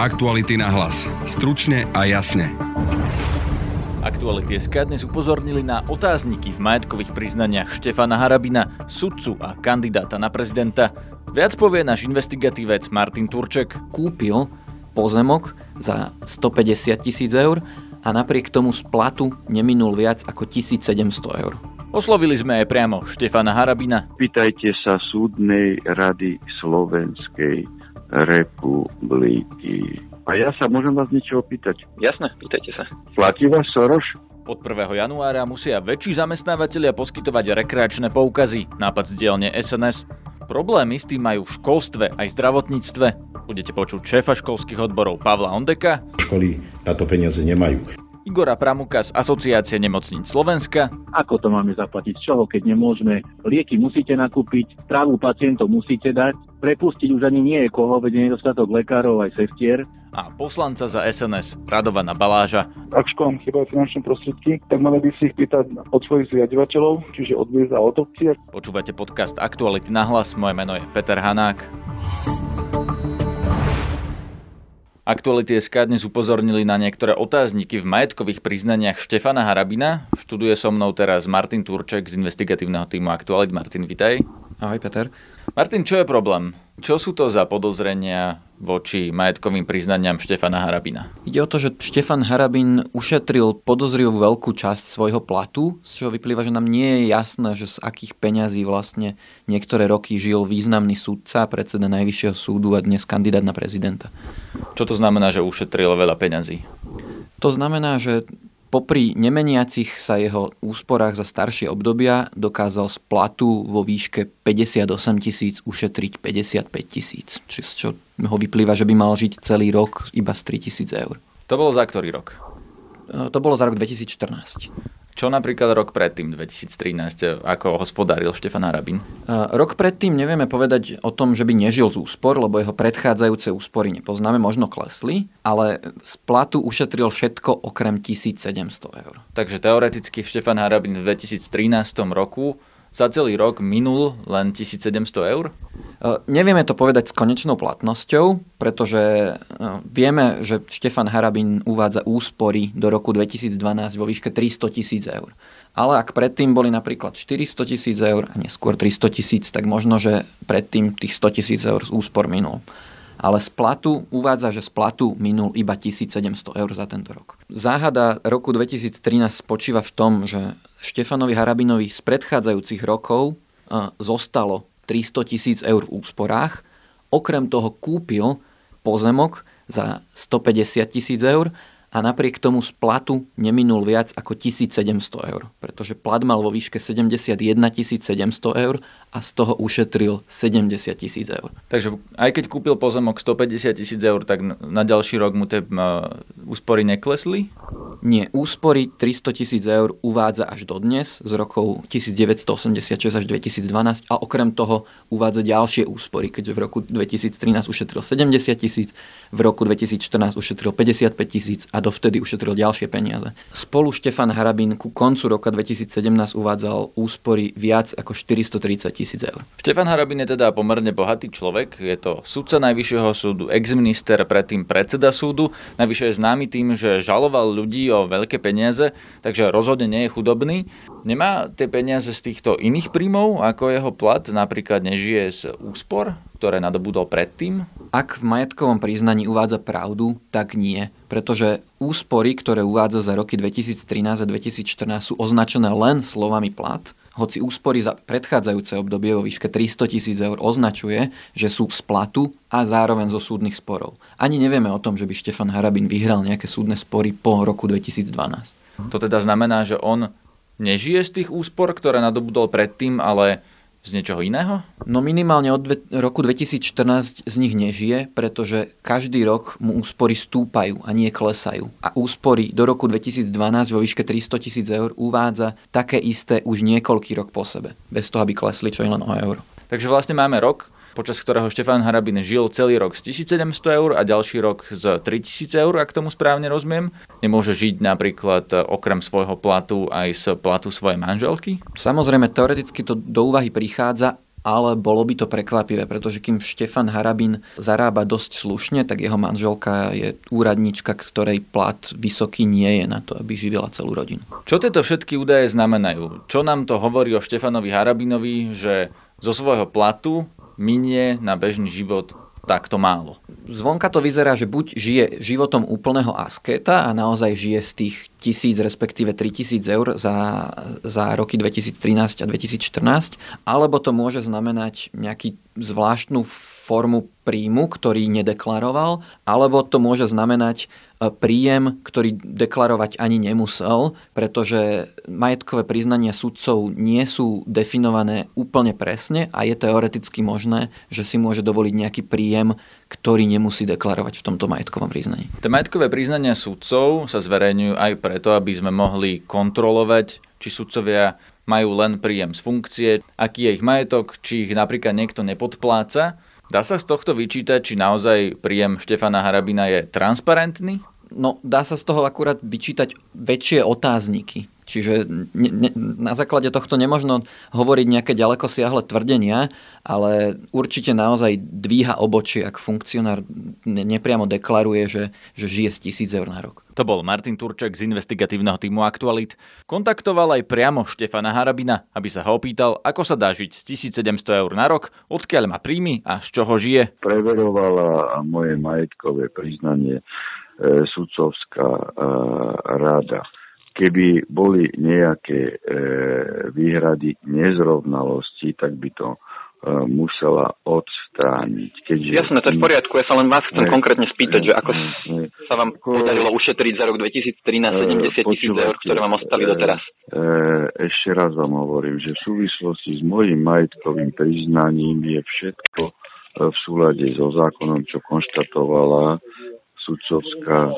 Aktuality na hlas. Stručne a jasne. Aktuality SK dnes upozornili na otázniky v majetkových priznaniach Štefana Harabina, sudcu a kandidáta na prezidenta. Viac povie náš investigatívec Martin Turček. Kúpil pozemok za 150 tisíc eur a napriek tomu z platu neminul viac ako 1700 eur. Oslovili sme aj priamo Štefana Harabina. Pýtajte sa súdnej rady Slovenskej republiky. A ja sa môžem vás niečo opýtať. Jasné, pýtajte sa. Platí vás Soroš? Od 1. januára musia väčší zamestnávateľia poskytovať rekreačné poukazy, nápad z dielne SNS. Problémy s tým majú v školstve aj zdravotníctve. Budete počuť šéfa školských odborov Pavla Ondeka. Školy na to peniaze nemajú. Igora Pramuka z Asociácie nemocníc Slovenska. Ako to máme zaplatiť? Z čoho, keď nemôžeme? Lieky musíte nakúpiť, trávu pacientov musíte dať, prepustiť už ani nie je koho, veď je nedostatok lekárov aj sestier. A poslanca za SNS Radovana Baláža. Ak školám chýbajú finančné prostriedky, tak mali by si ich pýtať od svojich zriadovateľov, čiže od a od obcí. Počúvate podcast Aktuality na hlas, moje meno je Peter Hanák. Aktuality SK dnes upozornili na niektoré otázniky v majetkových priznaniach Štefana Harabina. Študuje so mnou teraz Martin Turček z investigatívneho týmu Aktualit. Martin, vitaj. Ahoj, Peter. Martin, čo je problém? Čo sú to za podozrenia voči majetkovým priznaniam Štefana Harabina? Ide o to, že Štefan Harabin ušetril podozrivú veľkú časť svojho platu, z čoho vyplýva, že nám nie je jasné, že z akých peňazí vlastne niektoré roky žil významný súdca, predseda Najvyššieho súdu a dnes kandidát na prezidenta. Čo to znamená, že ušetril veľa peňazí? To znamená, že Popri nemeniacich sa jeho úsporách za staršie obdobia dokázal z platu vo výške 58 tisíc ušetriť 55 tisíc, z čo ho vyplýva, že by mal žiť celý rok iba z 3 tisíc eur. To bolo za ktorý rok? To bolo za rok 2014. Čo napríklad rok predtým, 2013, ako hospodáril Štefan Harabin? Rok predtým nevieme povedať o tom, že by nežil z úspor, lebo jeho predchádzajúce úspory nepoznáme, možno klesli, ale z platu ušetril všetko okrem 1700 eur. Takže teoreticky Štefan Harabin v 2013 roku za celý rok minul len 1700 eur? E, nevieme to povedať s konečnou platnosťou, pretože e, vieme, že Štefan Harabin uvádza úspory do roku 2012 vo výške 300 tisíc eur. Ale ak predtým boli napríklad 400 tisíc eur a neskôr 300 tisíc, tak možno, že predtým tých 100 tisíc eur z úspor minul. Ale z platu uvádza, že z platu minul iba 1700 eur za tento rok. Záhada roku 2013 spočíva v tom, že Štefanovi Harabinovi z predchádzajúcich rokov zostalo 300 tisíc eur v úsporách. Okrem toho kúpil pozemok za 150 tisíc eur a napriek tomu z platu neminul viac ako 1700 eur, pretože plat mal vo výške 71 700 eur a z toho ušetril 70 tisíc eur. Takže aj keď kúpil pozemok 150 tisíc eur, tak na ďalší rok mu tie úspory neklesli? Nie, úspory 300 tisíc eur uvádza až do dnes, z rokov 1986 až 2012 a okrem toho uvádza ďalšie úspory, keďže v roku 2013 ušetril 70 tisíc, v roku 2014 ušetril 55 tisíc a dovtedy ušetril ďalšie peniaze. Spolu Štefan Harabín ku koncu roka 2017 uvádzal úspory viac ako 430 tisíc eur. Štefan Harabín je teda pomerne bohatý človek, je to sudca Najvyššieho súdu, exminister, predtým predseda súdu, najvyššie je známy tým, že žaloval ľudí o veľké peniaze, takže rozhodne nie je chudobný. Nemá tie peniaze z týchto iných príjmov ako jeho plat, napríklad nežije z úspor, ktoré nadobudol predtým? Ak v majetkovom priznaní uvádza pravdu, tak nie, pretože úspory, ktoré uvádza za roky 2013 a 2014 sú označené len slovami plat, hoci úspory za predchádzajúce obdobie vo výške 300 tisíc eur označuje, že sú z platu a zároveň zo súdnych sporov. Ani nevieme o tom, že by Štefan Harabin vyhral nejaké súdne spory po roku 2012. To teda znamená, že on nežije z tých úspor, ktoré nadobudol predtým, ale z niečoho iného? No minimálne od dve, roku 2014 z nich nežije, pretože každý rok mu úspory stúpajú a nie klesajú. A úspory do roku 2012 vo výške 300 tisíc eur uvádza také isté už niekoľký rok po sebe, bez toho, aby klesli čo je len o euro. Takže vlastne máme rok, počas ktorého Štefan Harabin žil celý rok z 1700 eur a ďalší rok z 3000 eur, ak tomu správne rozumiem. Nemôže žiť napríklad e, okrem svojho platu aj z platu svojej manželky? Samozrejme, teoreticky to do úvahy prichádza, ale bolo by to prekvapivé, pretože kým Štefan Harabin zarába dosť slušne, tak jeho manželka je úradnička, ktorej plat vysoký nie je na to, aby živila celú rodinu. Čo tieto všetky údaje znamenajú? Čo nám to hovorí o Štefanovi Harabinovi, že zo svojho platu minie na bežný život takto málo? Zvonka to vyzerá, že buď žije životom úplného asketa a naozaj žije z tých tisíc, respektíve 3000 eur za, za roky 2013 a 2014, alebo to môže znamenať nejaký zvláštnu formu príjmu, ktorý nedeklaroval, alebo to môže znamenať e, príjem, ktorý deklarovať ani nemusel, pretože majetkové priznania sudcov nie sú definované úplne presne a je teoreticky možné, že si môže dovoliť nejaký príjem, ktorý nemusí deklarovať v tomto majetkovom priznaní. Tie majetkové priznania sudcov sa zverejňujú aj preto, aby sme mohli kontrolovať, či sudcovia majú len príjem z funkcie, aký je ich majetok, či ich napríklad niekto nepodpláca Dá sa z tohto vyčítať, či naozaj príjem Štefana Harabina je transparentný? No, dá sa z toho akurát vyčítať väčšie otázniky. Čiže ne, ne, na základe tohto nemožno hovoriť nejaké ďaleko siahle tvrdenia, ale určite naozaj dvíha obočie, ak funkcionár ne, nepriamo deklaruje, že, že žije z tisíc eur na rok. To bol Martin Turček z investigatívneho týmu Aktualit. Kontaktoval aj priamo Štefana Harabina, aby sa ho opýtal, ako sa dá žiť z 1700 eur na rok, odkiaľ má príjmy a z čoho žije. Preverovala moje majetkové priznanie e, sudcovská e, rada keby boli nejaké e, výhrady nezrovnalosti, tak by to e, musela odstrániť. Keďže... Jasné, to je v poriadku. Ja sa len vás chcem ne, konkrétne spýtať, ne, že ako ne, sa vám podarilo ušetriť za rok 2013 70 tisíc eur, ktoré vám ostali doteraz. E, ešte raz vám hovorím, že v súvislosti s mojim majetkovým priznaním je všetko e, v súlade so zákonom, čo konštatovala sudcovská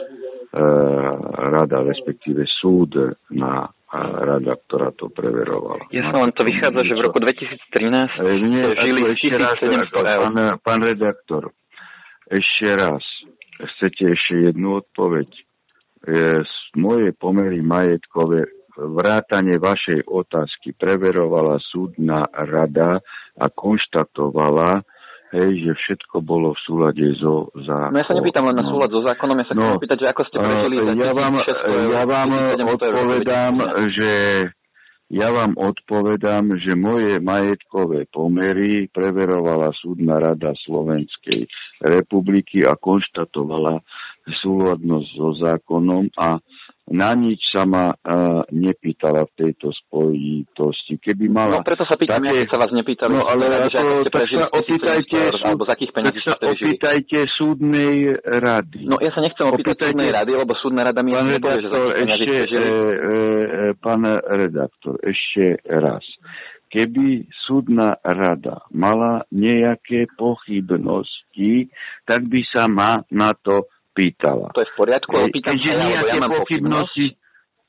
rada, respektíve súd na rada, ktorá to preverovala. Ja sa len to vychádza, že v roku 2013 e, nie, žili ešte raz, pán, pán redaktor, ešte raz, chcete ešte jednu odpoveď? E, moje pomery majetkové vrátane vašej otázky preverovala súdna rada a konštatovala, hej, že všetko bolo v súlade so zákonom. No ja sa nepýtam len na súlad so zákonom, ja sa no, chcem opýtať, že ako ste prežili uh, ja vám, ja vám odpovedám, že ja vám odpovedám, že moje majetkové pomery preverovala súdna rada Slovenskej republiky a konštatovala súladnosť so zákonom a na nič sa ma uh, nepýtala v tejto spojitosti. Keby mala... No preto sa pýtam, také... sa vás nepýtali. No ale radi, ako, tak sa opýtajte, súd, alebo z akých tak sa opýtajte súdnej rady. No ja sa nechcem opýtať opýtajte... súdnej rady, lebo súdna rada mi pán nepovie, že za ešte, e, e, Pán redaktor, ešte raz. Keby súdna rada mala nejaké pochybnosti, tak by sa ma na to pýtala. To je v poriadku, ale pýtam sa ja, ja mám pochybnosti.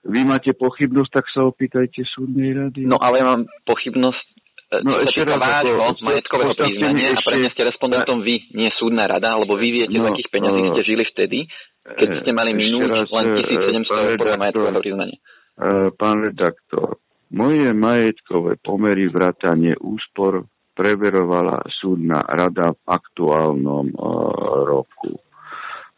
Vy máte pochybnosť, tak sa opýtajte súdnej rady. No ale ja mám pochybnosť, e, No, ešte raz, vášho majetkového priznania a pre mňa ste respondentom vy, nie súdna rada, lebo vy viete, no, z akých peňazí ste žili vtedy, keď ste mali minúť len 1700 eur majetkového priznania. Pán redaktor, moje majetkové pomery vrátanie úspor preverovala súdna rada v aktuálnom uh, roku.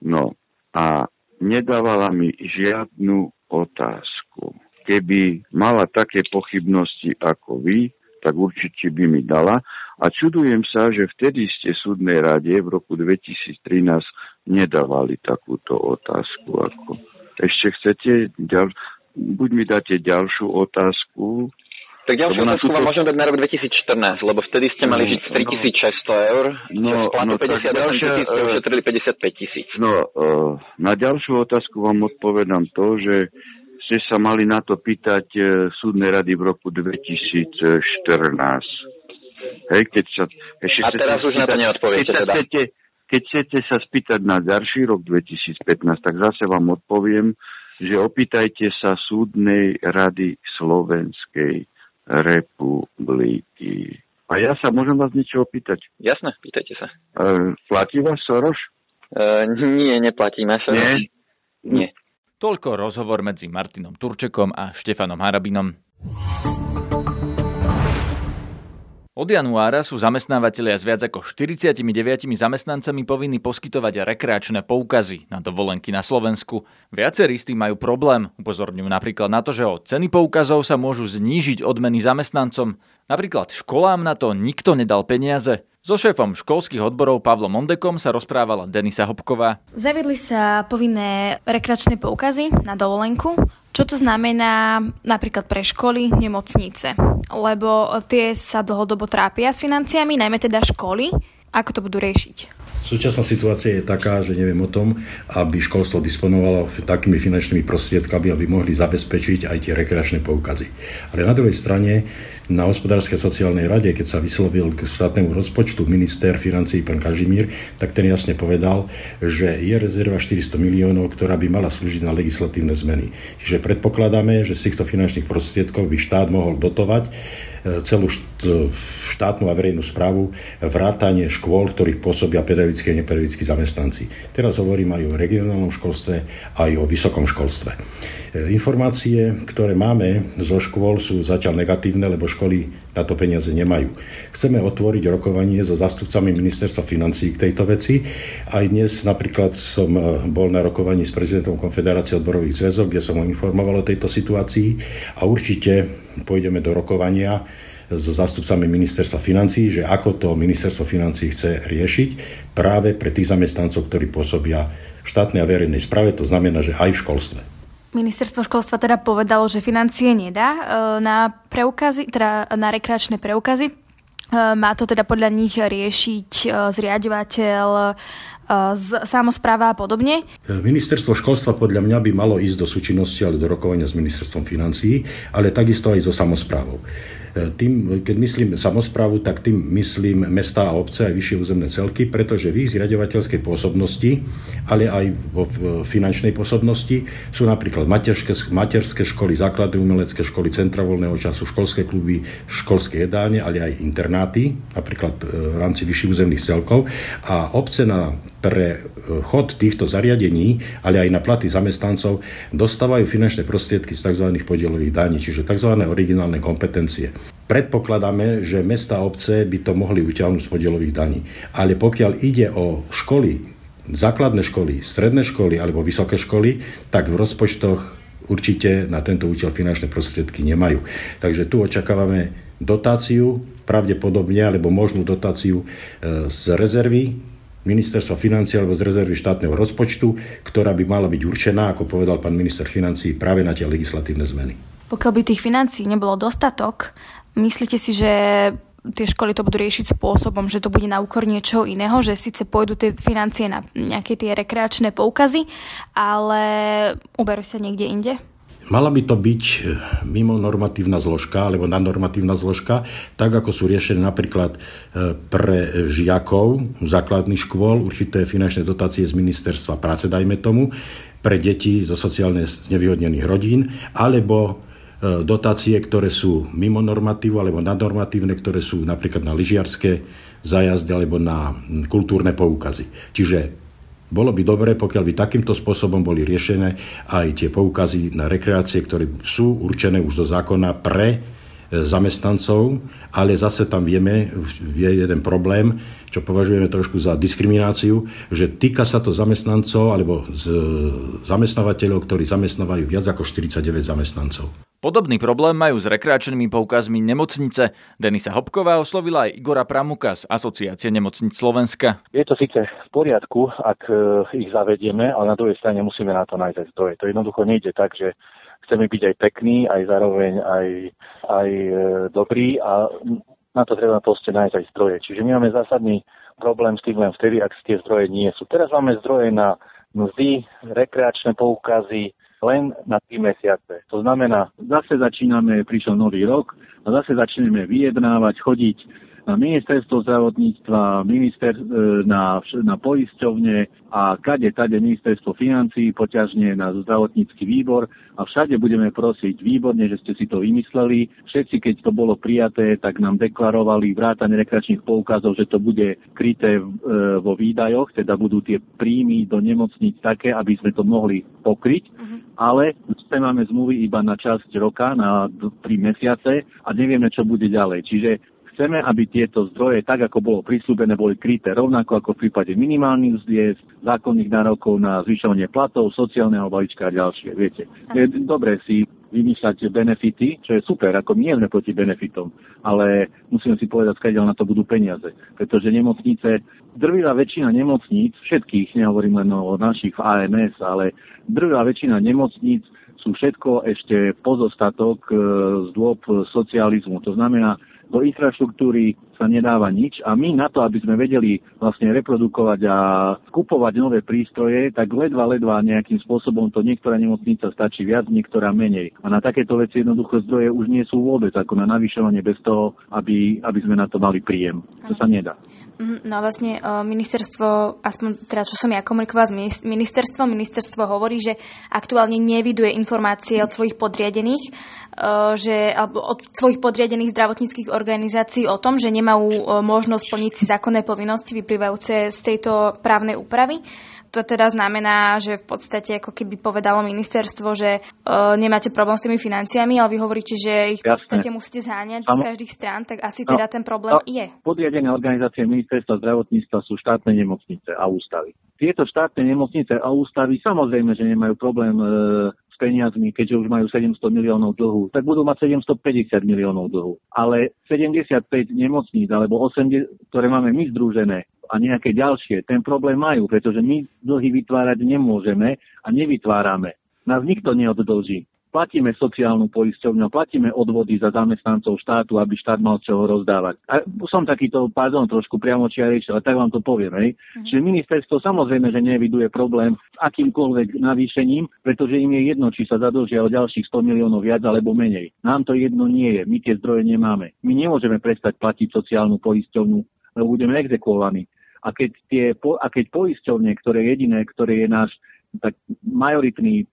No a nedávala mi žiadnu otázku. Keby mala také pochybnosti ako vy, tak určite by mi dala. A čudujem sa, že vtedy ste súdnej rade v roku 2013 nedávali takúto otázku. Ako. Ešte chcete, ďal, buď mi dáte ďalšiu otázku, tak ďalšiu otázku vám môžem dať na rok 2014, lebo vtedy ste mali žiť z 3600 eur, no, no, 58 ďalšia, tisíc ste ušetrili 55 tisíc. No, uh, na ďalšiu otázku vám odpovedám to, že ste sa mali na to pýtať uh, súdnej rady v roku 2014. Hej, keď sa... Ešte A teraz už spýtať, na to neodpoviete keď teda. Chcete, keď chcete sa spýtať na ďalší rok 2015, tak zase vám odpoviem, že opýtajte sa súdnej rady Slovenskej republiky. A ja sa môžem vás niečo opýtať? Jasné, pýtajte sa. E, platí vás Soroš? E, nie, neplatí ma Soroš. Nie? Nie. Toľko rozhovor medzi Martinom Turčekom a Štefanom Harabinom. Od januára sú zamestnávateľia s viac ako 49 zamestnancami povinní poskytovať rekreačné poukazy na dovolenky na Slovensku. Viacerí s tým majú problém. Upozorňujú napríklad na to, že o ceny poukazov sa môžu znížiť odmeny zamestnancom. Napríklad školám na to nikto nedal peniaze. So šéfom školských odborov Pavlom Mondekom sa rozprávala Denisa Hopková. Zaviedli sa povinné rekreačné poukazy na dovolenku. Čo to znamená napríklad pre školy, nemocnice? Lebo tie sa dlhodobo trápia s financiami, najmä teda školy. Ako to budú riešiť? Súčasná situácia je taká, že neviem o tom, aby školstvo disponovalo takými finančnými prostriedkami, aby mohli zabezpečiť aj tie rekreačné poukazy. Ale na druhej strane na hospodárskej sociálnej rade, keď sa vyslovil k štátnemu rozpočtu minister financí pán Kažimír, tak ten jasne povedal, že je rezerva 400 miliónov, ktorá by mala slúžiť na legislatívne zmeny. Čiže predpokladáme, že z týchto finančných prostriedkov by štát mohol dotovať celú štátnu a verejnú správu vrátanie škôl, ktorých pôsobia pedagogické a nepedagogickí zamestnanci. Teraz hovorím aj o regionálnom školstve, aj o vysokom školstve. E, informácie, ktoré máme zo škôl, sú zatiaľ negatívne, lebo školy na to peniaze nemajú. Chceme otvoriť rokovanie so zastupcami ministerstva financí k tejto veci. Aj dnes napríklad som e, bol na rokovaní s prezidentom Konfederácie odborových zväzov, kde som ho informoval o tejto situácii a určite pôjdeme do rokovania so zástupcami ministerstva financí, že ako to ministerstvo financí chce riešiť práve pre tých zamestnancov, ktorí pôsobia v štátnej a verejnej správe, to znamená, že aj v školstve. Ministerstvo školstva teda povedalo, že financie nedá e, na preukazy, teda na rekreačné preukazy. E, má to teda podľa nich riešiť e, zriadovateľ z samozpráva a podobne? Ministerstvo školstva podľa mňa by malo ísť do súčinnosti, ale do rokovania s ministerstvom financií, ale takisto aj so samozprávou. Tým, keď myslím samozprávu, tak tým myslím mesta a obce aj vyššie územné celky, pretože v ich zriadovateľskej pôsobnosti, ale aj vo finančnej pôsobnosti sú napríklad materské, materské školy, základné umelecké školy, centra voľného času, školské kluby, školské jedálne, ale aj internáty, napríklad e, v rámci vyšších územných celkov. A obce na pre e, chod týchto zariadení, ale aj na platy zamestnancov dostávajú finančné prostriedky z tzv. podielových daní, čiže tzv. originálne kompetencie. Predpokladáme, že mesta a obce by to mohli utiahnuť z podielových daní. Ale pokiaľ ide o školy, základné školy, stredné školy alebo vysoké školy, tak v rozpočtoch určite na tento účel finančné prostriedky nemajú. Takže tu očakávame dotáciu, pravdepodobne, alebo možnú dotáciu e, z rezervy ministerstva financí alebo z rezervy štátneho rozpočtu, ktorá by mala byť určená, ako povedal pán minister financí, práve na tie legislatívne zmeny. Pokiaľ by tých financí nebolo dostatok, Myslíte si, že tie školy to budú riešiť spôsobom, že to bude na úkor niečo iného, že síce pôjdu tie financie na nejaké tie rekreačné poukazy, ale uberú sa niekde inde? Mala by to byť e, mimo normatívna zložka alebo nadnormatívna zložka, tak ako sú riešené napríklad e, pre žiakov základných škôl určité finančné dotácie z ministerstva práce, dajme tomu, pre deti zo sociálne znevýhodnených rodín, alebo E, dotácie, ktoré sú mimo normatívu alebo nadnormatívne, ktoré sú napríklad na lyžiarské zájazdy alebo na kultúrne poukazy. Čiže bolo by dobré, pokiaľ by takýmto spôsobom boli riešené aj tie poukazy na rekreácie, ktoré sú určené už do zákona pre e, zamestnancov, ale zase tam vieme, je jeden problém, čo považujeme trošku za diskrimináciu, že týka sa to zamestnancov alebo z zamestnávateľov, ktorí zamestnávajú viac ako 49 zamestnancov. Podobný problém majú s rekreačnými poukazmi nemocnice. Denisa Hopková oslovila aj Igora Pramuka z Asociácie nemocnic Slovenska. Je to síce v poriadku, ak e, ich zavedieme, ale na druhej strane musíme na to nájsť zdroje. To jednoducho nejde tak, že chceme byť aj pekný, aj zároveň aj, aj e, dobrý a na to treba proste nájsť aj zdroje. Čiže my máme zásadný problém s tým len vtedy, ak tie zdroje nie sú. Teraz máme zdroje na mzdy, rekreačné poukazy, len na 3 mesiace. To znamená, zase začíname, prišiel nový rok a zase začneme vyjednávať, chodiť ministerstvo zdravotníctva, minister, e, na, na poisťovne a kade, tade ministerstvo financí, poťažne na zdravotnícky výbor a všade budeme prosiť výborne, že ste si to vymysleli. Všetci, keď to bolo prijaté, tak nám deklarovali vrátane rekreačných poukazov, že to bude kryté e, vo výdajoch, teda budú tie príjmy do nemocnic také, aby sme to mohli pokryť. Uh-huh. Ale máme zmluvy iba na časť roka, na 3 mesiace a nevieme, čo bude ďalej. Čiže chceme, aby tieto zdroje, tak ako bolo prislúbené, boli kryté rovnako ako v prípade minimálnych zdiec, zákonných nárokov na zvyšovanie platov, sociálneho balíčka a ďalšie. Viete, je dobre si vymýšľať benefity, čo je super, ako my sme proti benefitom, ale musíme si povedať, skáďal na to budú peniaze. Pretože nemocnice, drvivá väčšina nemocníc, všetkých, nehovorím len o našich v AMS, ale drvivá väčšina nemocníc sú všetko ešte pozostatok e, z dôb socializmu. To znamená, do infraštruktúry sa nedáva nič a my na to, aby sme vedeli vlastne reprodukovať a kupovať nové prístroje, tak ledva, ledva nejakým spôsobom to niektorá nemocnica stačí viac, niektorá menej. A na takéto veci jednoducho zdroje už nie sú vôbec ako na navyšovanie bez toho, aby, aby sme na to mali príjem. To sa nedá. Mhm, no vlastne ministerstvo, aspoň teda čo som ja komunikovala s ministerstvom, ministerstvo hovorí, že aktuálne neviduje informácie od svojich podriadených, že, alebo od svojich podriadených zdravotníckých organizácií o tom, že nemajú možnosť plniť si zákonné povinnosti vyplývajúce z tejto právnej úpravy to teda znamená, že v podstate ako keby povedalo ministerstvo, že uh, nemáte problém s tými financiami, ale vy hovoríte, že ich v podstate musíte zháňať z každých strán, tak asi no, teda ten problém no, je. Podriadené organizácie ministerstva zdravotníctva sú štátne nemocnice a ústavy. Tieto štátne nemocnice a ústavy samozrejme, že nemajú problém e, s peniazmi, keďže už majú 700 miliónov dlhu, tak budú mať 750 miliónov dlhu. Ale 75 nemocníc alebo 80, ktoré máme my združené, a nejaké ďalšie, ten problém majú, pretože my dlhy vytvárať nemôžeme a nevytvárame. Nás nikto neoddlží. Platíme sociálnu poisťovňu, platíme odvody za zamestnancov štátu, aby štát mal čoho rozdávať. A som takýto, pardon, trošku priamo čiareč, ale tak vám to poviem. Hej. Mm. Čiže ministerstvo samozrejme, že neviduje problém s akýmkoľvek navýšením, pretože im je jedno, či sa zadlžia o ďalších 100 miliónov viac alebo menej. Nám to jedno nie je, my tie zdroje nemáme. My nemôžeme prestať platiť sociálnu poisťovňu, lebo budeme exekuovaní. A keď, tie, a keď poisťovne, ktoré jediné, ktoré je náš tak majoritný e,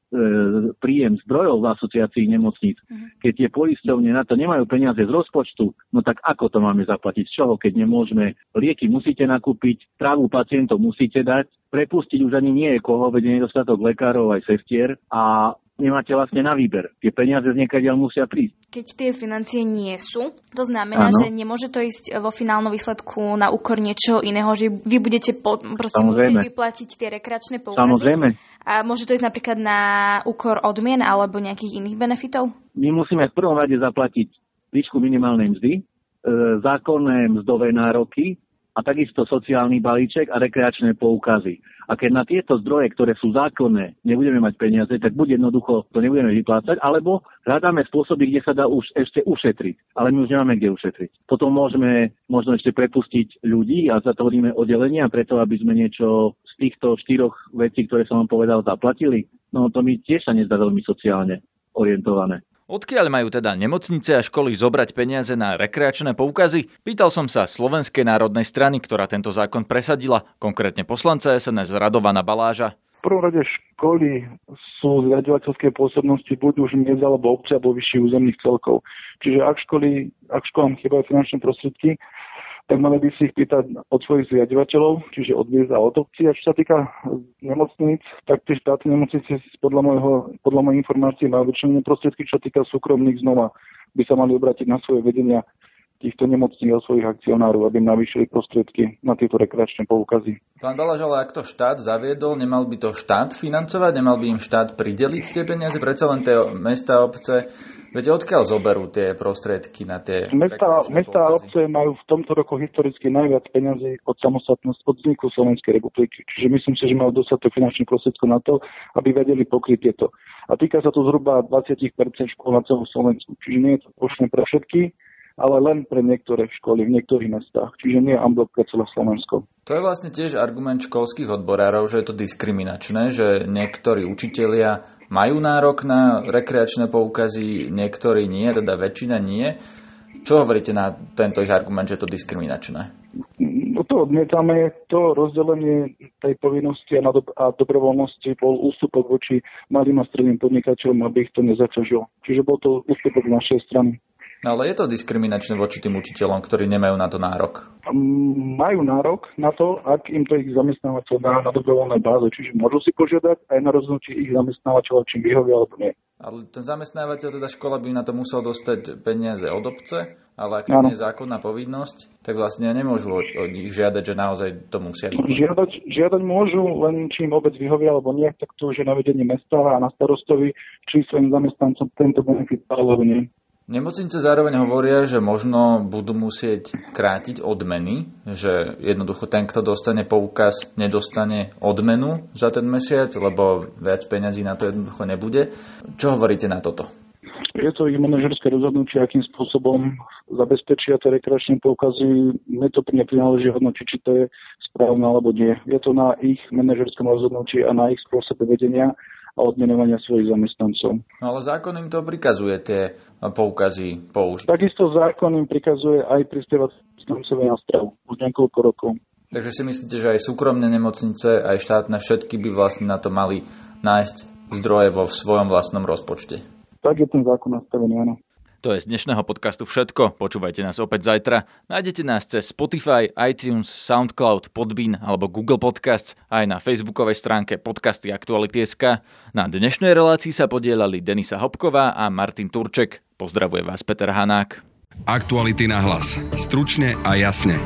príjem zdrojov v asociácii nemocníc, uh-huh. keď tie poisťovne na to nemajú peniaze z rozpočtu, no tak ako to máme zaplatiť? Z čoho, keď nemôžeme? Lieky musíte nakúpiť, trávu pacientov musíte dať, prepustiť už ani nie je koho, veď nedostatok lekárov aj sestier a nemáte vlastne na výber. Tie peniaze z niekadeľ musia prísť. Keď tie financie nie sú, to znamená, ano. že nemôže to ísť vo finálnom výsledku na úkor niečoho iného, že vy budete po, proste musieť vyplatiť tie rekreačné poukazy. Samozrejme. A môže to ísť napríklad na úkor odmien alebo nejakých iných benefitov? My musíme v prvom rade zaplatiť výšku minimálnej mzdy, e, zákonné mzdové nároky, a takisto sociálny balíček a rekreačné poukazy. A keď na tieto zdroje, ktoré sú zákonné, nebudeme mať peniaze, tak buď jednoducho to nebudeme vyplácať, alebo hľadáme spôsoby, kde sa dá už ešte ušetriť. Ale my už nemáme kde ušetriť. Potom môžeme možno ešte prepustiť ľudí a zatvoríme oddelenia preto, aby sme niečo z týchto štyroch vecí, ktoré som vám povedal, zaplatili. No to mi tiež sa nezdá veľmi sociálne orientované. Odkiaľ majú teda nemocnice a školy zobrať peniaze na rekreačné poukazy? Pýtal som sa Slovenskej národnej strany, ktorá tento zákon presadila, konkrétne poslanca SNS Radovana Baláža. V prvom rade školy sú z pôsobnosti buď už miest alebo obce alebo vyšších územných celkov. Čiže ak, školy, ak školám chýbajú finančné prostriedky, tak mali by si ich pýtať od svojich zriadovateľov, čiže od a od obcí. A čo sa týka nemocníc, tak tie štátne nemocnice podľa, môjho, podľa mojej informácie majú vyčlenené prostriedky, čo sa týka súkromných znova by sa mali obrátiť na svoje vedenia týchto nemocných a svojich akcionárov, aby im navýšili prostriedky na tieto rekreačné poukazy. Pán Balaž, ale ak to štát zaviedol, nemal by to štát financovať, nemal by im štát prideliť tie peniaze, predsa len tie mesta a obce Viete, odkiaľ zoberú tie prostriedky na tie... Mesta, mesta a obce majú v tomto roku historicky najviac peniazy od samostatnosti, od vzniku Slovenskej republiky. Čiže myslím si, že majú dostatok finančných prostriedkov na to, aby vedeli pokryť tieto. A týka sa to zhruba 20% škôl na celom Slovensku. Čiže nie je to plošné pre všetky, ale len pre niektoré školy v niektorých mestách. Čiže nie amblok pre celé Slovensko. To je vlastne tiež argument školských odborárov, že je to diskriminačné, že niektorí učitelia majú nárok na rekreačné poukazy, niektorí nie, teda väčšina nie. Čo hovoríte na tento ich argument, že je to diskriminačné? No to odmietame. To rozdelenie tej povinnosti a, do, a dobrovoľnosti bol ústupok voči malým a stredným podnikateľom, aby ich to nezaťažilo. Čiže bol to ústupok z našej strany. No ale je to diskriminačné voči tým učiteľom, ktorí nemajú na to nárok? Majú nárok na to, ak im to ich zamestnávateľ dá na dobrovoľnej báze. Čiže môžu si požiadať aj na rozhodnutie ich zamestnávateľa, či vyhovia alebo nie. Ale ten zamestnávateľ, teda škola by na to musel dostať peniaze od obce, ale ak to nie je zákonná povinnosť, tak vlastne nemôžu od, nich žiadať, že naozaj to musia Žiadať, žiadať môžu, len či im obec vyhovia alebo nie, tak to už je na vedenie mesta a na starostovi, či svojim zamestnancom tento benefit alebo nie. Nemocnice zároveň hovoria, že možno budú musieť krátiť odmeny, že jednoducho ten, kto dostane poukaz, nedostane odmenu za ten mesiac, lebo viac peňazí na to jednoducho nebude. Čo hovoríte na toto? Je to ich manažerské rozhodnutie, akým spôsobom zabezpečia tie rekreačné poukazy. Mne to neprináleží hodnotiť, či to je správne alebo nie. Je to na ich manažerskom rozhodnutí a na ich spôsobe vedenia a odmenovania svojich zamestnancov. No ale zákon im to prikazuje tie poukazy použiť. Takisto zákon im prikazuje aj prispievať zamestnancovia na stravu už niekoľko rokov. Takže si myslíte, že aj súkromné nemocnice, aj štátne, všetky by vlastne na to mali nájsť zdroje vo svojom vlastnom rozpočte? Tak je ten zákon nastavený, áno. To je z dnešného podcastu všetko. Počúvajte nás opäť zajtra. Nájdete nás cez Spotify, iTunes, Soundcloud, Podbean alebo Google Podcasts aj na facebookovej stránke podcasty Aktuality.sk. Na dnešnej relácii sa podielali Denisa Hopková a Martin Turček. Pozdravuje vás Peter Hanák. Aktuality na hlas. Stručne a jasne.